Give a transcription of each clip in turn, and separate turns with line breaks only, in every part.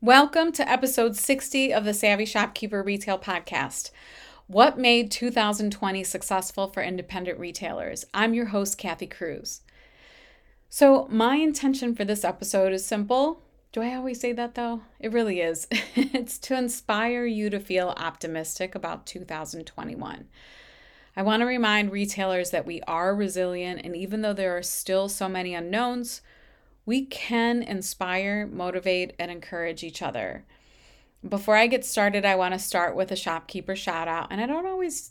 Welcome to episode 60 of the Savvy Shopkeeper Retail Podcast. What made 2020 successful for independent retailers? I'm your host, Kathy Cruz. So, my intention for this episode is simple. Do I always say that though? It really is. it's to inspire you to feel optimistic about 2021. I want to remind retailers that we are resilient, and even though there are still so many unknowns, we can inspire, motivate, and encourage each other. Before I get started, I want to start with a shopkeeper shout out. And I don't always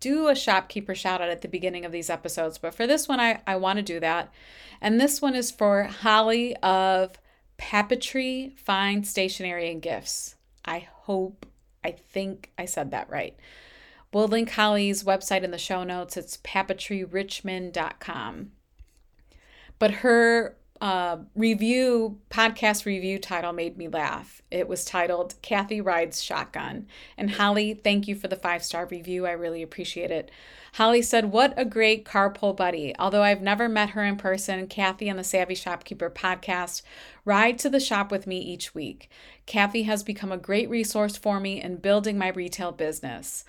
do a shopkeeper shout out at the beginning of these episodes, but for this one, I, I want to do that. And this one is for Holly of Papetree Fine Stationery and Gifts. I hope, I think I said that right. We'll link Holly's website in the show notes. It's papetreerichmond.com. But her uh, review podcast review title made me laugh. It was titled Kathy Rides Shotgun. And Holly, thank you for the five star review. I really appreciate it. Holly said, What a great carpool buddy. Although I've never met her in person, Kathy and the Savvy Shopkeeper podcast ride to the shop with me each week. Kathy has become a great resource for me in building my retail business.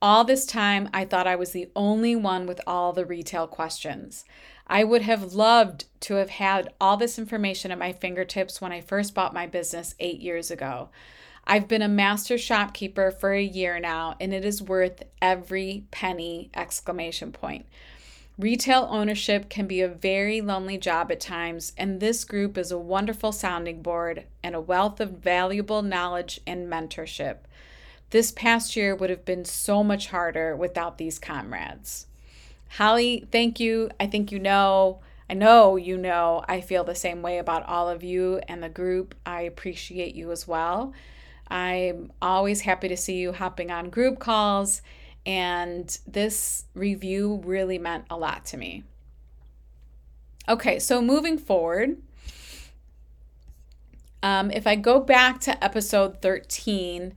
All this time, I thought I was the only one with all the retail questions. I would have loved to have had all this information at my fingertips when I first bought my business eight years ago. I've been a master shopkeeper for a year now, and it is worth every penny! Exclamation point. Retail ownership can be a very lonely job at times, and this group is a wonderful sounding board and a wealth of valuable knowledge and mentorship. This past year would have been so much harder without these comrades. Holly, thank you. I think you know, I know you know, I feel the same way about all of you and the group. I appreciate you as well. I'm always happy to see you hopping on group calls, and this review really meant a lot to me. Okay, so moving forward, um, if I go back to episode 13,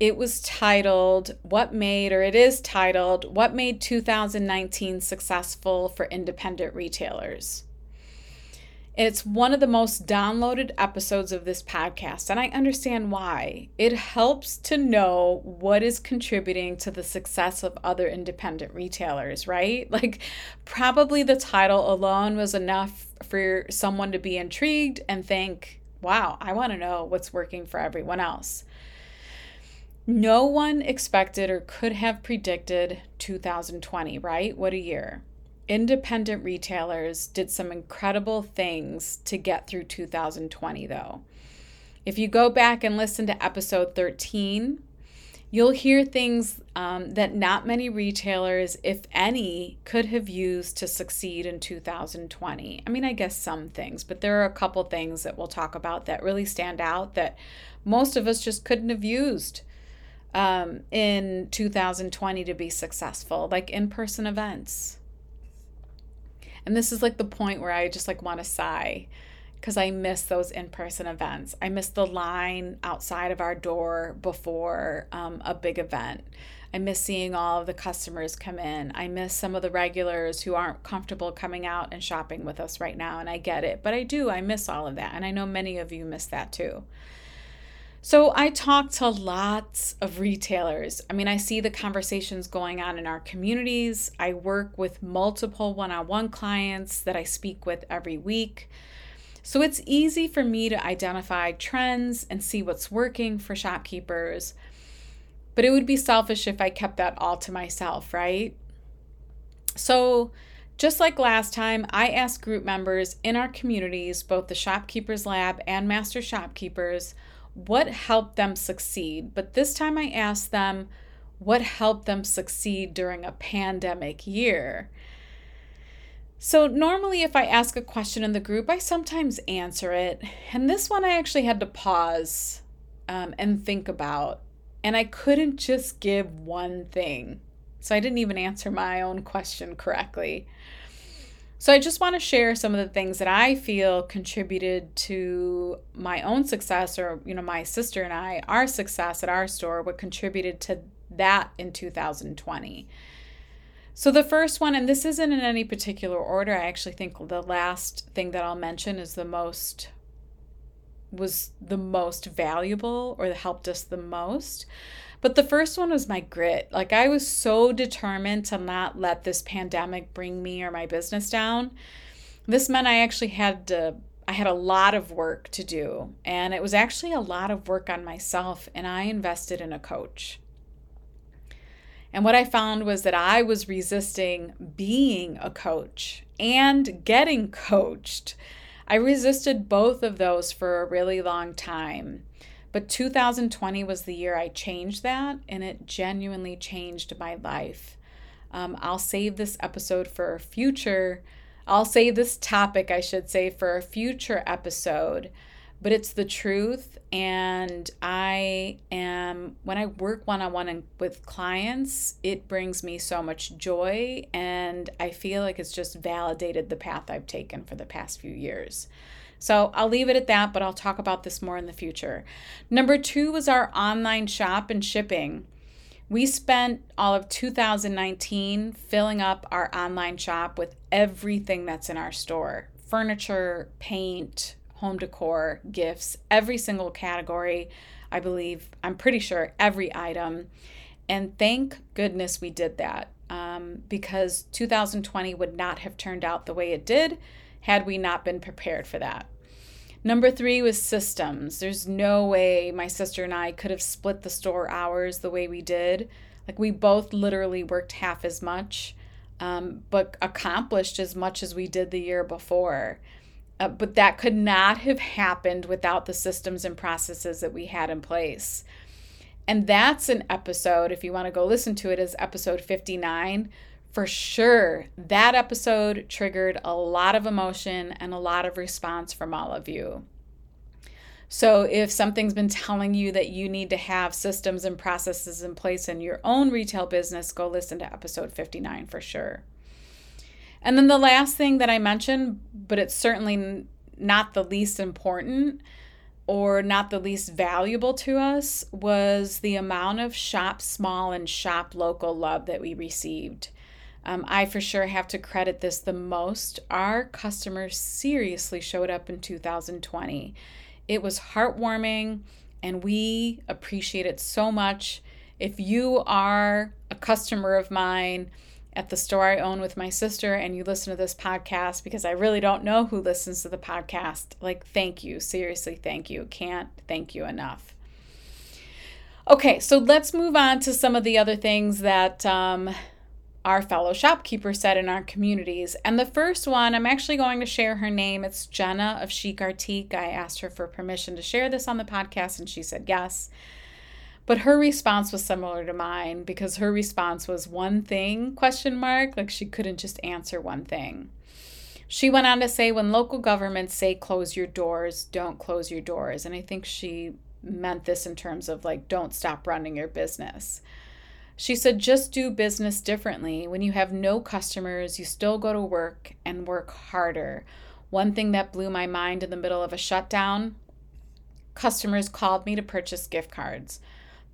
it was titled What Made, or it is titled What Made 2019 Successful for Independent Retailers. It's one of the most downloaded episodes of this podcast, and I understand why. It helps to know what is contributing to the success of other independent retailers, right? Like, probably the title alone was enough for someone to be intrigued and think, wow, I want to know what's working for everyone else. No one expected or could have predicted 2020, right? What a year. Independent retailers did some incredible things to get through 2020, though. If you go back and listen to episode 13, you'll hear things um, that not many retailers, if any, could have used to succeed in 2020. I mean, I guess some things, but there are a couple things that we'll talk about that really stand out that most of us just couldn't have used um, in 2020 to be successful, like in person events. And this is like the point where I just like want to sigh because I miss those in person events. I miss the line outside of our door before um, a big event. I miss seeing all of the customers come in. I miss some of the regulars who aren't comfortable coming out and shopping with us right now, and I get it. But I do, I miss all of that. And I know many of you miss that too. So I talk to lots of retailers. I mean, I see the conversations going on in our communities. I work with multiple one on one clients that I speak with every week. So it's easy for me to identify trends and see what's working for shopkeepers. But it would be selfish if I kept that all to myself, right? So, just like last time, I asked group members in our communities, both the Shopkeepers Lab and Master Shopkeepers, what helped them succeed. But this time I asked them what helped them succeed during a pandemic year. So, normally, if I ask a question in the group, I sometimes answer it. And this one I actually had to pause um, and think about. And I couldn't just give one thing. So, I didn't even answer my own question correctly. So I just want to share some of the things that I feel contributed to my own success or you know my sister and I our success at our store what contributed to that in 2020. So the first one and this isn't in any particular order I actually think the last thing that I'll mention is the most was the most valuable or helped us the most. But the first one was my grit. Like I was so determined to not let this pandemic bring me or my business down. This meant I actually had to I had a lot of work to do, and it was actually a lot of work on myself, and I invested in a coach. And what I found was that I was resisting being a coach and getting coached. I resisted both of those for a really long time. But 2020 was the year I changed that, and it genuinely changed my life. Um, I'll save this episode for a future I'll say this topic, I should say, for a future episode, but it's the truth. And I am, when I work one on one with clients, it brings me so much joy. And I feel like it's just validated the path I've taken for the past few years. So I'll leave it at that, but I'll talk about this more in the future. Number two was our online shop and shipping. We spent all of 2019 filling up our online shop with everything that's in our store furniture, paint, home decor, gifts, every single category. I believe, I'm pretty sure every item. And thank goodness we did that um, because 2020 would not have turned out the way it did had we not been prepared for that. Number three was systems. There's no way my sister and I could have split the store hours the way we did. Like, we both literally worked half as much, um, but accomplished as much as we did the year before. Uh, but that could not have happened without the systems and processes that we had in place. And that's an episode, if you want to go listen to it, is episode 59 for sure, that episode triggered a lot of emotion and a lot of response from all of you. So, if something's been telling you that you need to have systems and processes in place in your own retail business, go listen to episode 59 for sure. And then the last thing that I mentioned, but it's certainly not the least important or not the least valuable to us, was the amount of shop small and shop local love that we received. Um, I for sure have to credit this the most. Our customers seriously showed up in 2020. It was heartwarming and we appreciate it so much. If you are a customer of mine at the store I own with my sister and you listen to this podcast, because I really don't know who listens to the podcast, like, thank you. Seriously, thank you. Can't thank you enough. Okay, so let's move on to some of the other things that um, our fellow shopkeepers said in our communities. And the first one, I'm actually going to share her name. It's Jenna of Chic Artique. I asked her for permission to share this on the podcast, and she said yes. But her response was similar to mine because her response was one thing question mark like she couldn't just answer one thing. She went on to say when local governments say close your doors, don't close your doors. And I think she meant this in terms of like don't stop running your business. She said, just do business differently. When you have no customers, you still go to work and work harder. One thing that blew my mind in the middle of a shutdown customers called me to purchase gift cards.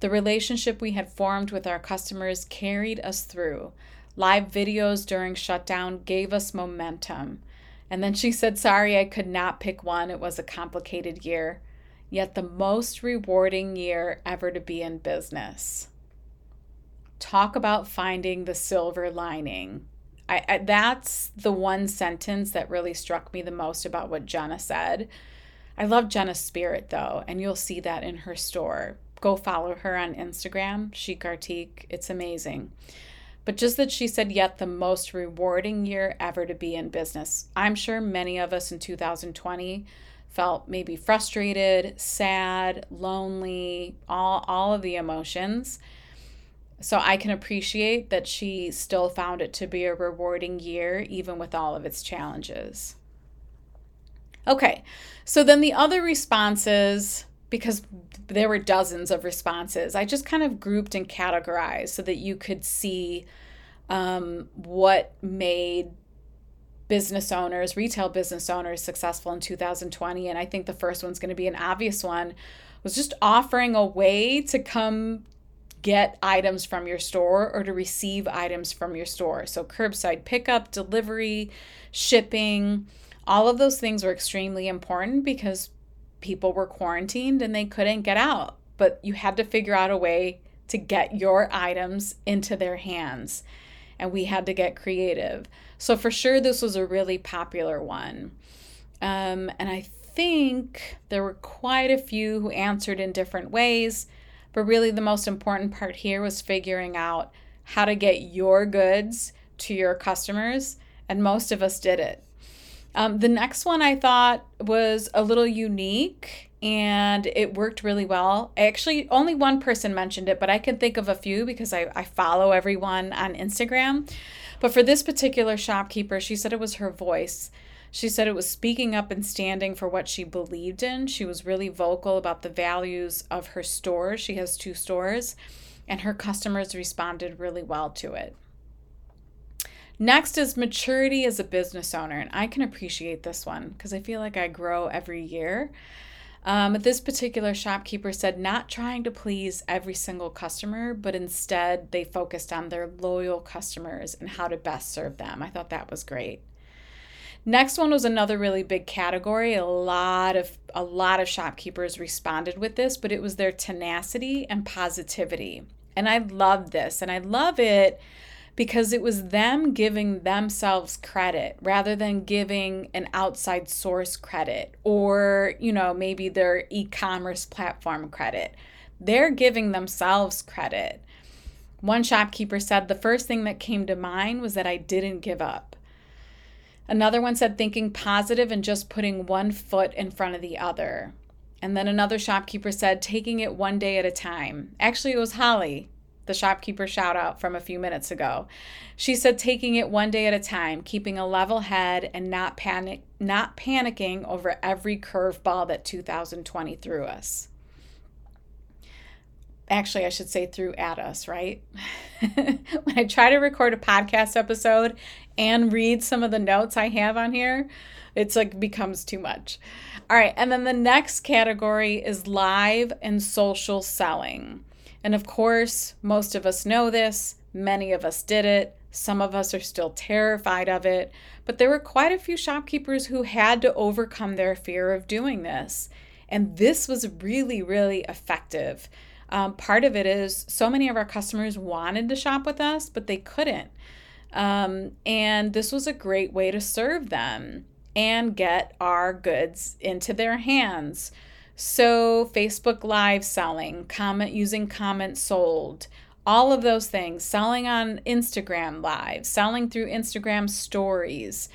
The relationship we had formed with our customers carried us through. Live videos during shutdown gave us momentum. And then she said, Sorry, I could not pick one. It was a complicated year, yet the most rewarding year ever to be in business talk about finding the silver lining. I, I, that's the one sentence that really struck me the most about what Jenna said. I love Jenna's spirit though, and you'll see that in her store. Go follow her on Instagram, Chic Artique. It's amazing. But just that she said, yet the most rewarding year ever to be in business. I'm sure many of us in 2020 felt maybe frustrated, sad, lonely, all, all of the emotions. So I can appreciate that she still found it to be a rewarding year, even with all of its challenges. Okay, so then the other responses, because there were dozens of responses, I just kind of grouped and categorized so that you could see um, what made business owners, retail business owners, successful in 2020. And I think the first one's going to be an obvious one was just offering a way to come get items from your store or to receive items from your store. So, curbside pickup, delivery, shipping, all of those things were extremely important because people were quarantined and they couldn't get out, but you had to figure out a way to get your items into their hands. And we had to get creative. So, for sure, this was a really popular one. Um, and I think there were quite a few who answered in different ways. But really, the most important part here was figuring out how to get your goods to your customers. And most of us did it. Um, the next one I thought was a little unique and it worked really well. Actually, only one person mentioned it, but I can think of a few because I, I follow everyone on Instagram. But for this particular shopkeeper, she said it was her voice. She said it was speaking up and standing for what she believed in. She was really vocal about the values of her store. She has two stores, and her customers responded really well to it. Next is maturity as a business owner, and I can appreciate this one because I feel like I grow every year. Um, this particular shopkeeper said not trying to please every single customer, but instead they focused on their loyal customers and how to best serve them. I thought that was great. Next one was another really big category. A lot of a lot of shopkeepers responded with this, but it was their tenacity and positivity. And I love this and I love it because it was them giving themselves credit rather than giving an outside source credit or, you know, maybe their e-commerce platform credit. They're giving themselves credit. One shopkeeper said the first thing that came to mind was that I didn't give up. Another one said thinking positive and just putting one foot in front of the other. And then another shopkeeper said taking it one day at a time. Actually, it was Holly, the shopkeeper shout out from a few minutes ago. She said taking it one day at a time, keeping a level head and not panic not panicking over every curveball that 2020 threw us. Actually, I should say through at us, right? when I try to record a podcast episode and read some of the notes I have on here, it's like becomes too much. All right, and then the next category is live and social selling. And of course, most of us know this, many of us did it, some of us are still terrified of it, but there were quite a few shopkeepers who had to overcome their fear of doing this. And this was really, really effective. Um, part of it is so many of our customers wanted to shop with us, but they couldn't. Um, and this was a great way to serve them and get our goods into their hands. So, Facebook Live selling, comment using CommentSold, all of those things, selling on Instagram Live, selling through Instagram stories,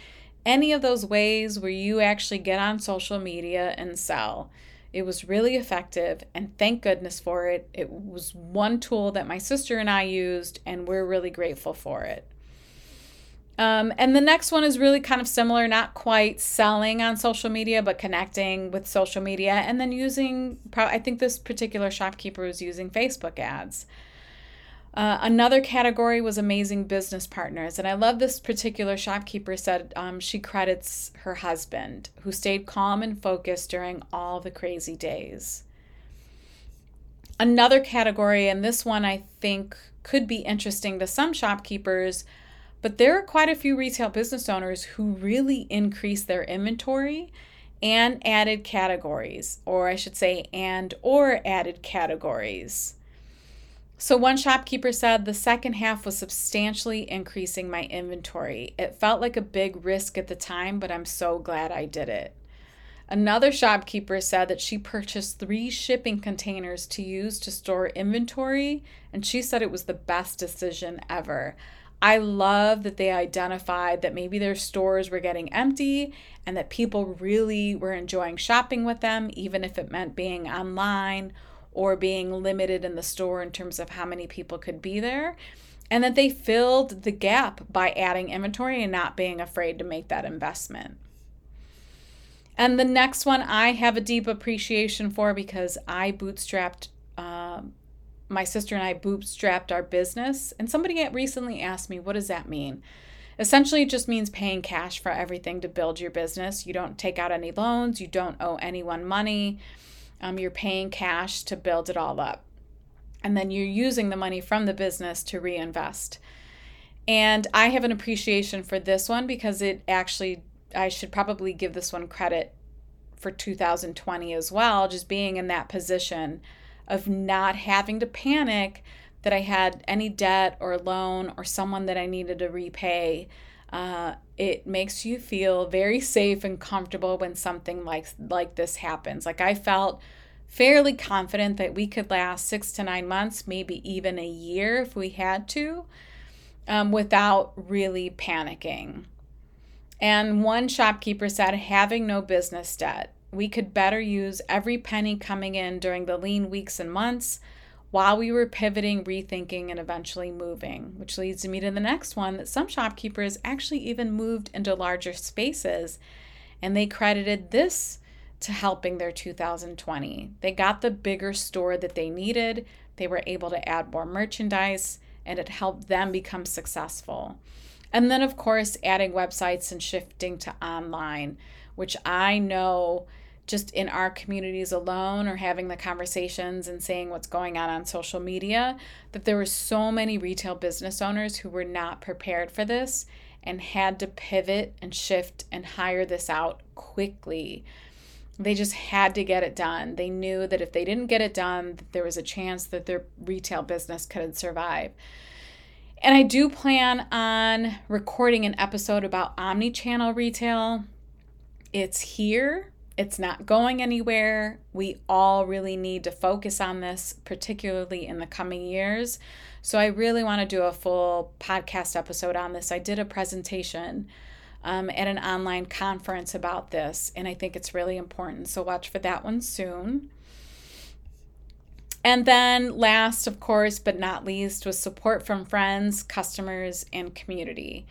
any of those ways where you actually get on social media and sell. It was really effective, and thank goodness for it. It was one tool that my sister and I used, and we're really grateful for it. Um, and the next one is really kind of similar, not quite selling on social media, but connecting with social media and then using, I think this particular shopkeeper was using Facebook ads. Uh, another category was amazing business partners. And I love this particular shopkeeper said um, she credits her husband, who stayed calm and focused during all the crazy days. Another category, and this one I think could be interesting to some shopkeepers but there are quite a few retail business owners who really increased their inventory and added categories, or I should say, and or added categories. So one shopkeeper said the second half was substantially increasing my inventory. It felt like a big risk at the time, but I'm so glad I did it. Another shopkeeper said that she purchased three shipping containers to use to store inventory, and she said it was the best decision ever. I love that they identified that maybe their stores were getting empty and that people really were enjoying shopping with them, even if it meant being online or being limited in the store in terms of how many people could be there. And that they filled the gap by adding inventory and not being afraid to make that investment. And the next one I have a deep appreciation for because I bootstrapped um, my sister and I bootstrapped our business. And somebody recently asked me, what does that mean? Essentially, it just means paying cash for everything to build your business. You don't take out any loans, you don't owe anyone money. Um, you're paying cash to build it all up. And then you're using the money from the business to reinvest. And I have an appreciation for this one because it actually, I should probably give this one credit for 2020 as well, just being in that position of not having to panic that I had any debt or loan or someone that I needed to repay. Uh, it makes you feel very safe and comfortable when something like like this happens. Like I felt fairly confident that we could last six to nine months, maybe even a year if we had to, um, without really panicking. And one shopkeeper said, having no business debt, we could better use every penny coming in during the lean weeks and months while we were pivoting, rethinking, and eventually moving, which leads me to the next one that some shopkeepers actually even moved into larger spaces and they credited this to helping their 2020. They got the bigger store that they needed, they were able to add more merchandise, and it helped them become successful. And then, of course, adding websites and shifting to online, which I know just in our communities alone or having the conversations and saying what's going on on social media that there were so many retail business owners who were not prepared for this and had to pivot and shift and hire this out quickly. They just had to get it done. They knew that if they didn't get it done there was a chance that their retail business couldn't survive. And i do plan on recording an episode about omni-channel retail. It's here it's not going anywhere. We all really need to focus on this, particularly in the coming years. So, I really want to do a full podcast episode on this. I did a presentation um, at an online conference about this, and I think it's really important. So, watch for that one soon. And then, last, of course, but not least, was support from friends, customers, and community.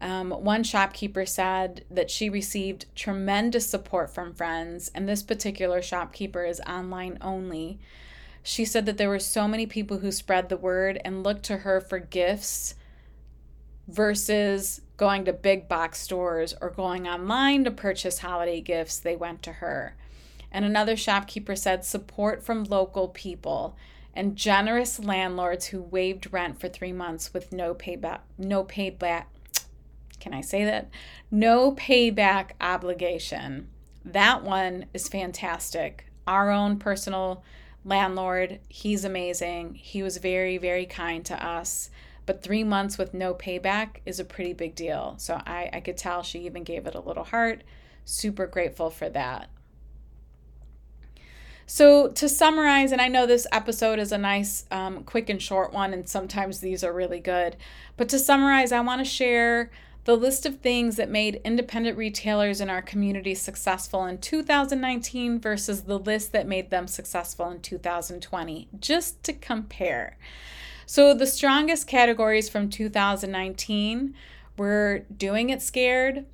Um, one shopkeeper said that she received tremendous support from friends, and this particular shopkeeper is online only. She said that there were so many people who spread the word and looked to her for gifts versus going to big box stores or going online to purchase holiday gifts. They went to her. And another shopkeeper said support from local people and generous landlords who waived rent for three months with no payback, no payback, can I say that? No payback obligation. That one is fantastic. Our own personal landlord, he's amazing. He was very, very kind to us. But three months with no payback is a pretty big deal. So I, I could tell she even gave it a little heart. Super grateful for that. So, to summarize, and I know this episode is a nice, um, quick, and short one, and sometimes these are really good, but to summarize, I want to share the list of things that made independent retailers in our community successful in 2019 versus the list that made them successful in 2020, just to compare. So, the strongest categories from 2019 were doing it scared,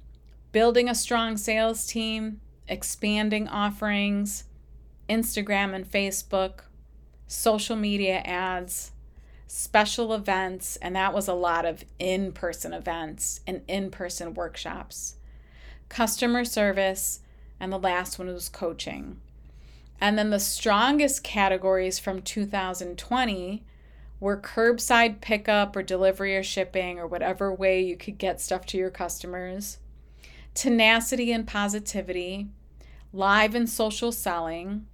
building a strong sales team, expanding offerings, Instagram and Facebook, social media ads, special events, and that was a lot of in person events and in person workshops, customer service, and the last one was coaching. And then the strongest categories from 2020 were curbside pickup or delivery or shipping or whatever way you could get stuff to your customers, tenacity and positivity, live and social selling,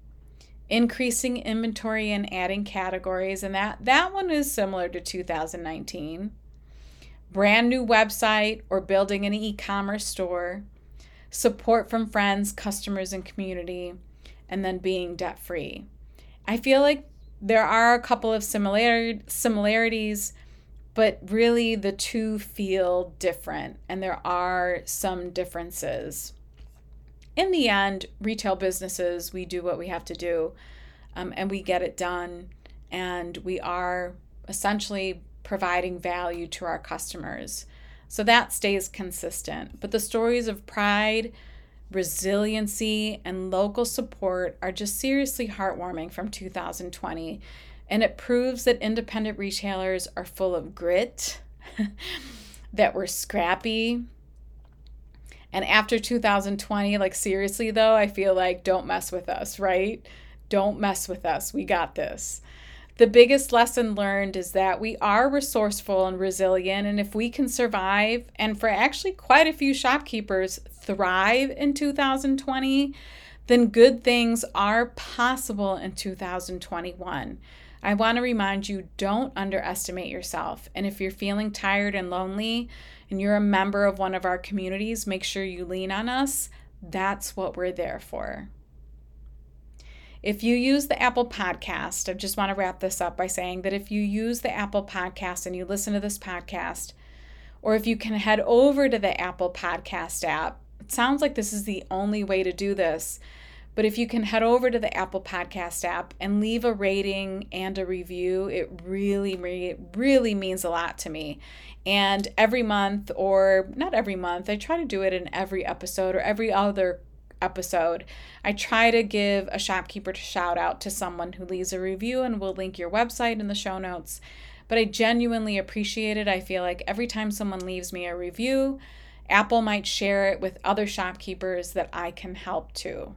increasing inventory and adding categories and that that one is similar to 2019 brand new website or building an e-commerce store support from friends customers and community and then being debt free i feel like there are a couple of similar similarities but really the two feel different and there are some differences in the end, retail businesses, we do what we have to do um, and we get it done. And we are essentially providing value to our customers. So that stays consistent. But the stories of pride, resiliency, and local support are just seriously heartwarming from 2020. And it proves that independent retailers are full of grit, that we're scrappy, and after 2020, like seriously though, I feel like don't mess with us, right? Don't mess with us. We got this. The biggest lesson learned is that we are resourceful and resilient. And if we can survive, and for actually quite a few shopkeepers thrive in 2020, then good things are possible in 2021. I want to remind you don't underestimate yourself. And if you're feeling tired and lonely and you're a member of one of our communities, make sure you lean on us. That's what we're there for. If you use the Apple Podcast, I just want to wrap this up by saying that if you use the Apple Podcast and you listen to this podcast, or if you can head over to the Apple Podcast app, it sounds like this is the only way to do this. But if you can head over to the Apple Podcast app and leave a rating and a review, it really, really means a lot to me. And every month, or not every month, I try to do it in every episode or every other episode. I try to give a shopkeeper to shout out to someone who leaves a review, and we'll link your website in the show notes. But I genuinely appreciate it. I feel like every time someone leaves me a review, Apple might share it with other shopkeepers that I can help too.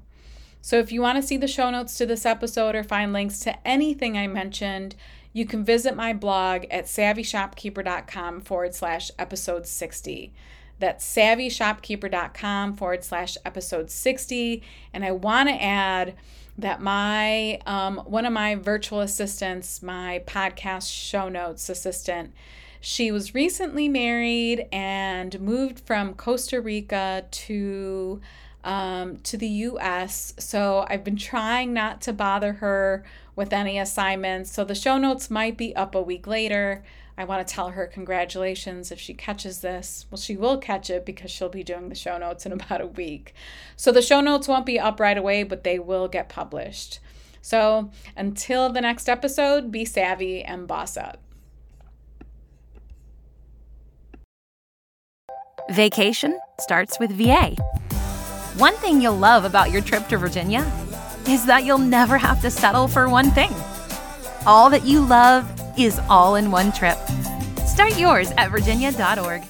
So if you want to see the show notes to this episode or find links to anything I mentioned, you can visit my blog at savvyshopkeeper.com forward slash episode 60. That's savvyshopkeeper.com forward slash episode 60. And I want to add that my um, one of my virtual assistants, my podcast show notes assistant, she was recently married and moved from Costa Rica to um, to the US. So I've been trying not to bother her with any assignments. So the show notes might be up a week later. I want to tell her congratulations if she catches this. Well, she will catch it because she'll be doing the show notes in about a week. So the show notes won't be up right away, but they will get published. So until the next episode, be savvy and boss up.
Vacation starts with VA. One thing you'll love about your trip to Virginia is that you'll never have to settle for one thing. All that you love is all in one trip. Start yours at virginia.org.